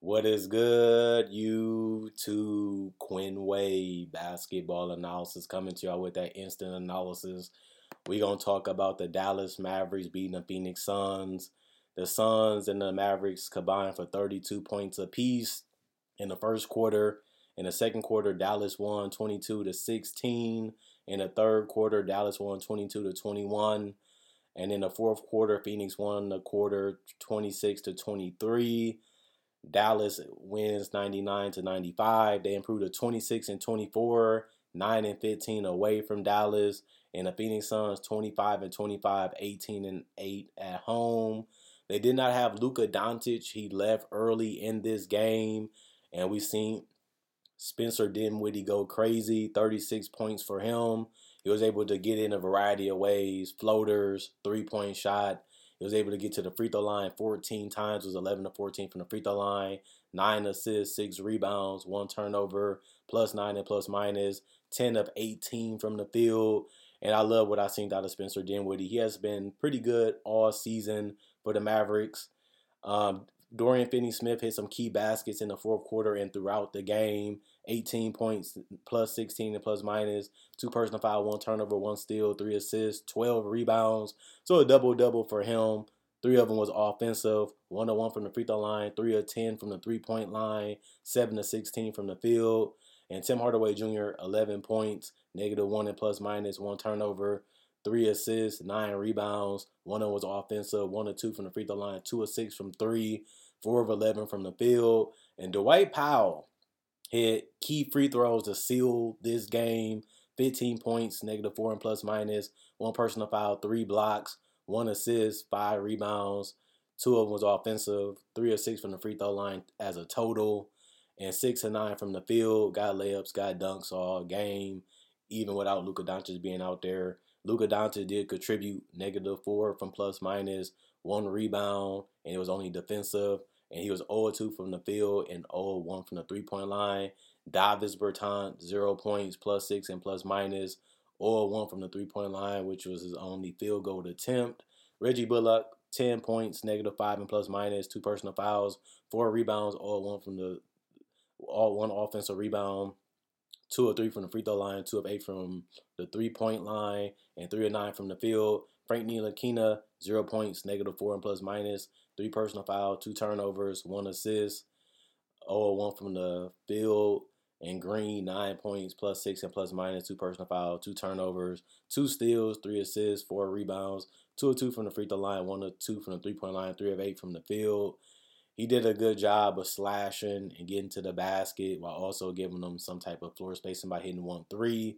What is good, YouTube? Quinn Wade basketball analysis coming to y'all with that instant analysis. We're going to talk about the Dallas Mavericks beating the Phoenix Suns. The Suns and the Mavericks combined for 32 points apiece in the first quarter. In the second quarter, Dallas won 22 to 16. In the third quarter, Dallas won 22 to 21. And in the fourth quarter, Phoenix won the quarter 26 to 23. Dallas wins 99 to 95. They improved to 26 and 24, 9 and 15 away from Dallas. And the Phoenix Suns 25 and 25, 18 and 8 at home. They did not have Luka Doncic. He left early in this game. And we've seen Spencer Dinwiddie go crazy. 36 points for him. He was able to get in a variety of ways floaters, three point shot, he was able to get to the free throw line 14 times. Was 11 to 14 from the free throw line. Nine assists, six rebounds, one turnover, plus nine and plus 10 of 18 from the field. And I love what I've seen out of Spencer Dinwiddie. He has been pretty good all season for the Mavericks. Um, Dorian Finney-Smith hit some key baskets in the fourth quarter and throughout the game. 18 points, plus 16 and plus minus, two personal foul, one turnover, one steal, three assists, 12 rebounds. So a double double for him. Three of them was offensive, one to one from the free throw line, three of 10 from the three point line, seven to 16 from the field. And Tim Hardaway Jr., 11 points, negative one and plus minus, one turnover, three assists, nine rebounds. One of them was offensive, one or two from the free throw line, two or six from three, four of 11 from the field. And Dwight Powell hit key free throws to seal this game 15 points, negative four and plus minus, one personal foul, three blocks, one assist, five rebounds. Two of them was offensive, three or six from the free throw line as a total, and six or nine from the field. Got layups, got dunks all game, even without Luka Doncic being out there. Luka Doncic did contribute negative four from plus minus, one rebound, and it was only defensive. And he was 0 2 from the field and 0 1 from the three point line. Davis Bertans, zero points, plus six and plus minus, 0 1 from the three point line, which was his only field goal attempt. Reggie Bullock, 10 points, negative five and plus minus, two personal fouls, four rebounds, all one from the all one offensive rebound, two or three from the free throw line, two of eight from the three point line, and three or nine from the field. Frank Ntilikina, zero points, negative four and plus minus, three personal foul, two turnovers, one assist, 0 1 from the field. And Green, nine points, plus six and plus minus, two personal foul, two turnovers, two steals, three assists, four rebounds, two or two from the free throw line, one or two from the three point line, three of eight from the field. He did a good job of slashing and getting to the basket while also giving them some type of floor spacing by hitting one three.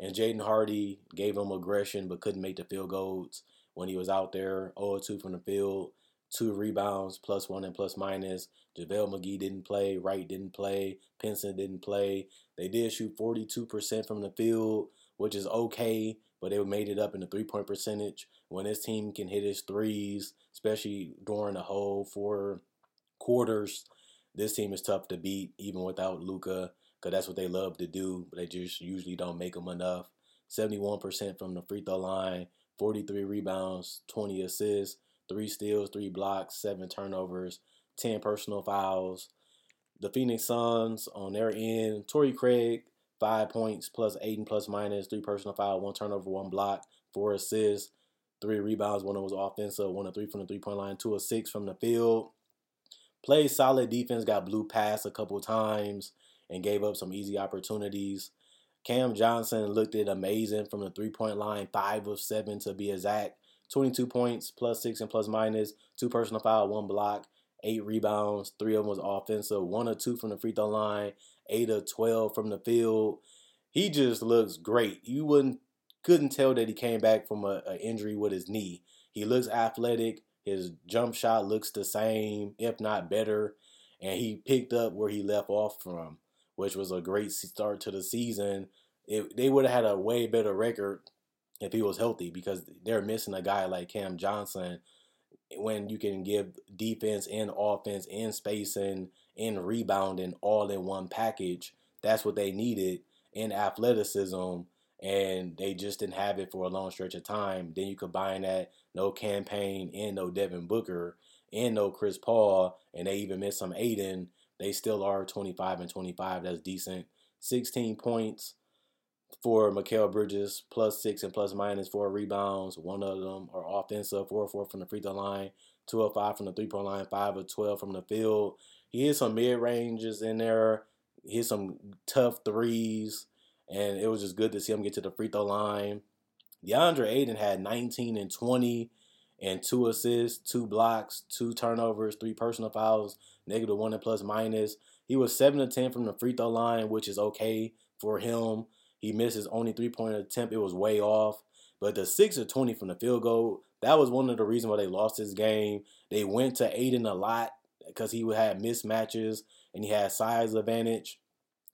And Jaden Hardy gave him aggression but couldn't make the field goals when he was out there. 0 2 from the field, two rebounds, plus one and plus minus. JaVale McGee didn't play. Wright didn't play. Pinson didn't play. They did shoot 42% from the field, which is okay, but they made it up in the three point percentage. When this team can hit its threes, especially during the whole four quarters, this team is tough to beat, even without Luka, because that's what they love to do, but they just usually don't make them enough. 71% from the free throw line, 43 rebounds, 20 assists, three steals, three blocks, seven turnovers, 10 personal fouls. The Phoenix Suns on their end, Torrey Craig, five points plus eight and plus minus, three personal foul, one turnover, one block, four assists, three rebounds. One of was offensive, one of three from the three point line, two of six from the field. Played solid defense, got blue pass a couple times, and gave up some easy opportunities. Cam Johnson looked it amazing from the three point line, five of seven to be exact. 22 points, plus six and plus minus, two personal foul, one block, eight rebounds, three of them was offensive, one or two from the free throw line, eight or 12 from the field. He just looks great. You wouldn't couldn't tell that he came back from a injury with his knee. He looks athletic. His jump shot looks the same, if not better, and he picked up where he left off from, which was a great start to the season. It, they would have had a way better record if he was healthy because they're missing a guy like Cam Johnson when you can give defense and offense and spacing and rebounding all in one package. That's what they needed in athleticism, and they just didn't have it for a long stretch of time. Then you combine that no Cam Payne and no Devin Booker, and no Chris Paul, and they even miss some Ayton, they still are 25 and 25. That's decent. 16 points for Mikal Bridges, plus six and plus minus four rebounds. One of them are offensive, four four from the free throw line, two or five from the three point line, five or 12 from the field. He hit some mid ranges in there, he hit some tough threes, and it was just good to see him get to the free throw line. DeAndre Ayton had 19 and 20 and two assists, two blocks, two turnovers, three personal fouls, negative one and plus minus. He was seven to ten from the free throw line, which is okay for him. He missed his only three point attempt. It was way off. But the six or twenty from the field goal, that was one of the reasons why they lost this game. They went to Ayton a lot because he had mismatches and he had size advantage.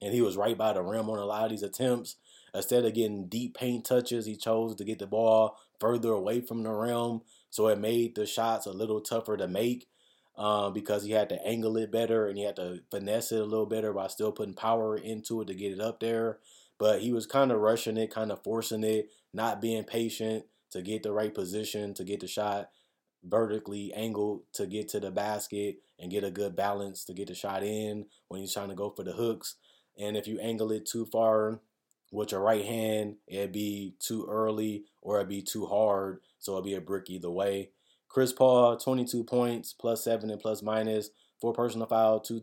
And he was right by the rim on a lot of these attempts. Instead of getting deep paint touches, he chose to get the ball further away from the rim. So it made the shots a little tougher to make uh, because he had to angle it better and he had to finesse it a little better by still putting power into it to get it up there. But he was kind of rushing it, kind of forcing it, not being patient to get the right position, to get the shot vertically angled to get to the basket and get a good balance to get the shot in when he's trying to go for the hooks. And if you angle it too far with your right hand, it'd be too early or it'd be too hard. So it'd be a brick either way. Chris Paul, 22 points, plus seven and plus minus, four personal foul, two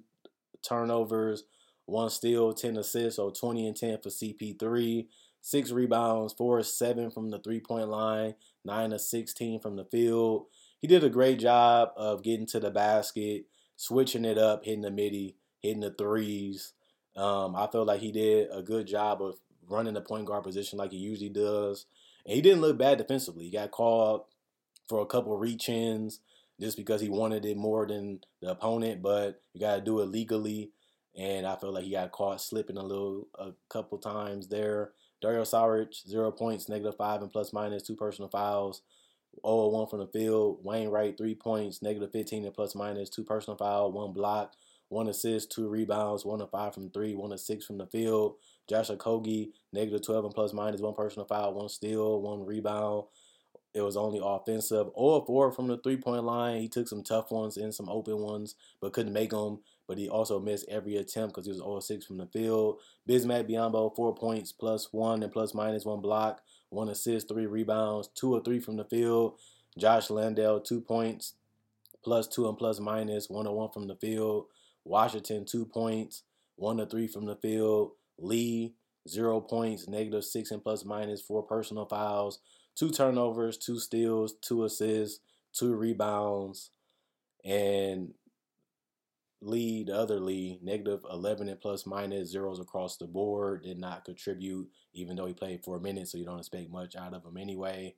turnovers, one steal, 10 assists, so 20 and 10 for CP3, six rebounds, four seven from the three point line, nine to 16 from the field. He did a great job of getting to the basket, switching it up, hitting the midi, hitting the threes. Um, I felt like he did a good job of running the point guard position like he usually does. And he didn't look bad defensively. He got called for a couple reach ins just because he wanted it more than the opponent, but you got to do it legally. And I feel like he got caught slipping a little, a couple times there. Dario Saric, zero points, negative five and plus minus, two personal fouls, 0 1 from the field. Wainright, three points, negative 15 and plus minus, two personal foul, one block, one assist, two rebounds, one to five from three, one to six from the field. Josh Okogie, negative 12 and plus minus, one personal foul, one steal, one rebound, it was only offensive. 0 4 from the three point line. He took some tough ones and some open ones, but couldn't make them. But he also missed every attempt because he was 0 6 from the field. Bismack Biyombo, four points, plus one and plus minus one block, one assist, three rebounds, two or three from the field. Josh Landale, two points, plus two and plus minus, one or one from the field. Washington, two points, one to three from the field. Lee, zero points, negative six and plus minus, four personal fouls two turnovers, two steals, two assists, two rebounds, and Lee, the other Lee, negative 11 and plus minus zeros across the board. Did not contribute, even though he played for a minute, so you don't expect much out of him anyway.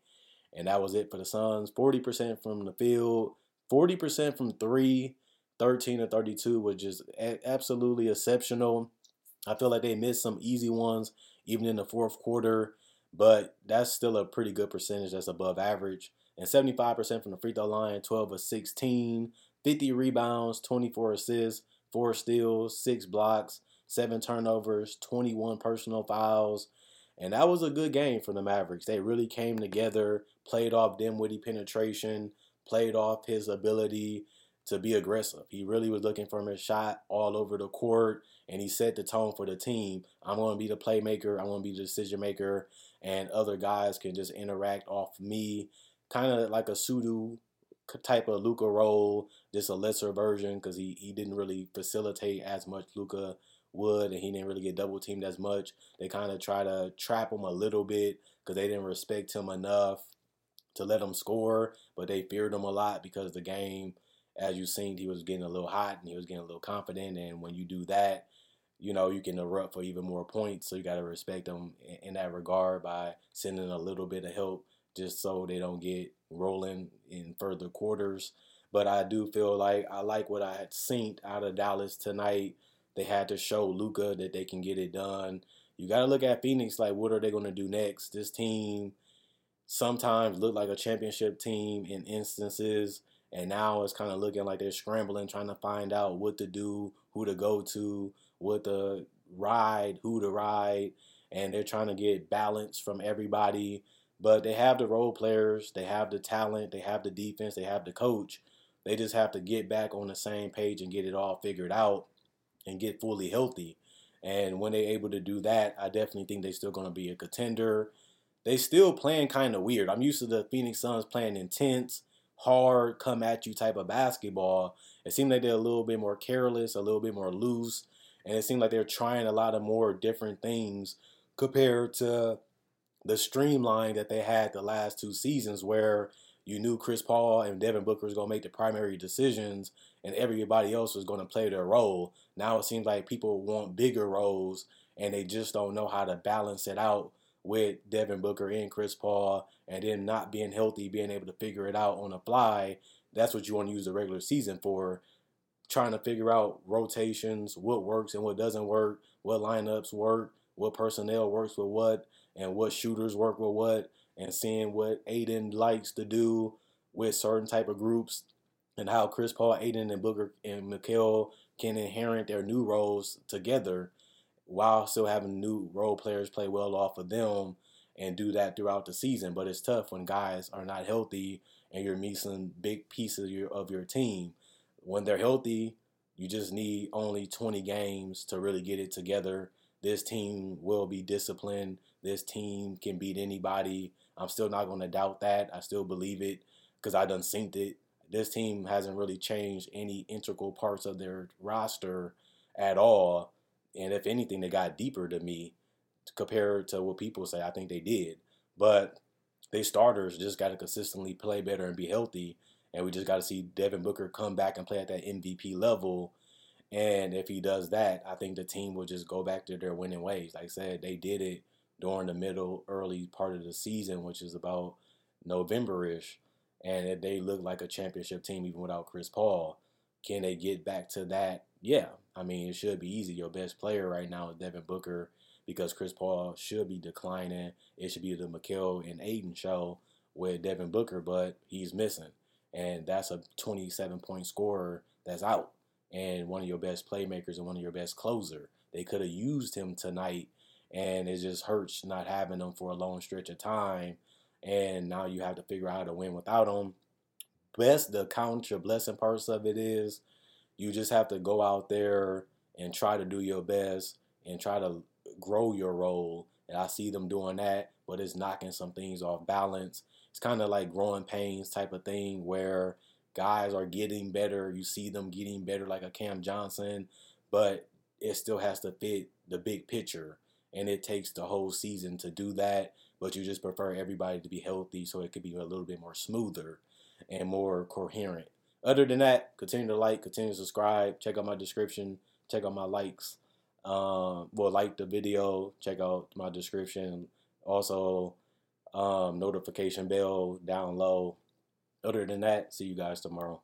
And that was it for the Suns. 40% from the field, 40% from three, 13 to 32, which is absolutely exceptional. I feel like they missed some easy ones, even in the fourth quarter but that's still a pretty good percentage. That's above average. And 75% from the free throw line, 12 of 16, 50 rebounds, 24 assists, four steals, six blocks, seven turnovers, 21 personal fouls. And that was a good game for the Mavericks. They really came together, played off Dinwiddie penetration, played off his ability to be aggressive. He really was looking for his shot all over the court, and he set the tone for the team. I'm going to be the playmaker. I'm going to be the decision maker and other guys can just interact off me, kind of like a pseudo type of Luka role, just a lesser version because he, he didn't really facilitate as much Luka would, and he didn't really get double teamed as much. They kind of try to trap him a little bit because they didn't respect him enough to let him score, but they feared him a lot because the game, as you seen, he was getting a little hot and he was getting a little confident, and when you do that, you know, you can erupt for even more points. So you got to respect them in, that regard by sending a little bit of help just so they don't get rolling in further quarters. But I do feel like I like what I had seen out of Dallas tonight. They had to show Luka that they can get it done. You got to look at Phoenix like, what are they going to do next? This team sometimes looked like a championship team in instances, and now it's kind of looking like they're scrambling, trying to find out what to do, who to go to what to ride, who to ride, and they're trying to get balance from everybody. But they have the role players, they have the talent, they have the defense, they have the coach. They just have to get back on the same page and get it all figured out and get fully healthy. And when they're able to do that, I definitely think they're still going to be a contender. They still playing kind of weird. I'm used to the Phoenix Suns playing intense, hard, come at you type of basketball. It seemed like they're a little bit more careless, a little bit more loose, and it seemed like they're trying a lot of more different things compared to the streamline that they had the last two seasons where you knew Chris Paul and Devin Booker was going to make the primary decisions and everybody else was going to play their role. Now it seems like people want bigger roles and they just don't know how to balance it out with Devin Booker and Chris Paul and then not being healthy, being able to figure it out on the fly. That's what you want to use the regular season for. Trying to figure out rotations, what works and what doesn't work, what lineups work, what personnel works with what, and what shooters work with what, and seeing what Ayton likes to do with certain type of groups and how Chris Paul, Ayton, and Booker and Mikal can inherit their new roles together while still having new role players play well off of them and do that throughout the season. But it's tough when guys are not healthy and you're missing big pieces of your, of your team. When they're healthy, you just need only 20 games to really get it together. This team will be disciplined. This team can beat anybody. I'm still not going to doubt that. I still believe it because I done synced it this team hasn't really changed any integral parts of their roster at all. And if anything, they got deeper to me compared to what people say. I think they did. But they starters just got to consistently play better and be healthy. And we just got to see Devin Booker come back and play at that MVP level. And if he does that, I think the team will just go back to their winning ways. Like I said, they did it during the middle, early part of the season, which is about November ish and they look like a championship team even without Chris Paul. Can they get back to that? Yeah, I mean it should be easy. Your best player right now is Devin Booker because Chris Paul should be declining. It should be the Mikal and Ayton show with Devin Booker, but he's missing, and that's a 27 point scorer that's out, and one of your best playmakers and one of your best closer. They could have used him tonight, and it just hurts not having him for a long stretch of time and now you have to figure out how to win without them. Best the counter blessing parts of it is you just have to go out there and try to do your best and try to grow your role. And I see them doing that, but it's knocking some things off balance. It's kind of like growing pains type of thing where guys are getting better. You see them getting better, like a Cam Johnson, but it still has to fit the big picture. And it takes the whole season to do that but you just prefer everybody to be healthy so it could be a little bit more smoother and more coherent. Other than that, continue to like, continue to subscribe, check out my description, check out my likes. Um, well, like the video, check out my description. Also, um, notification bell down low. Other than that, see you guys tomorrow.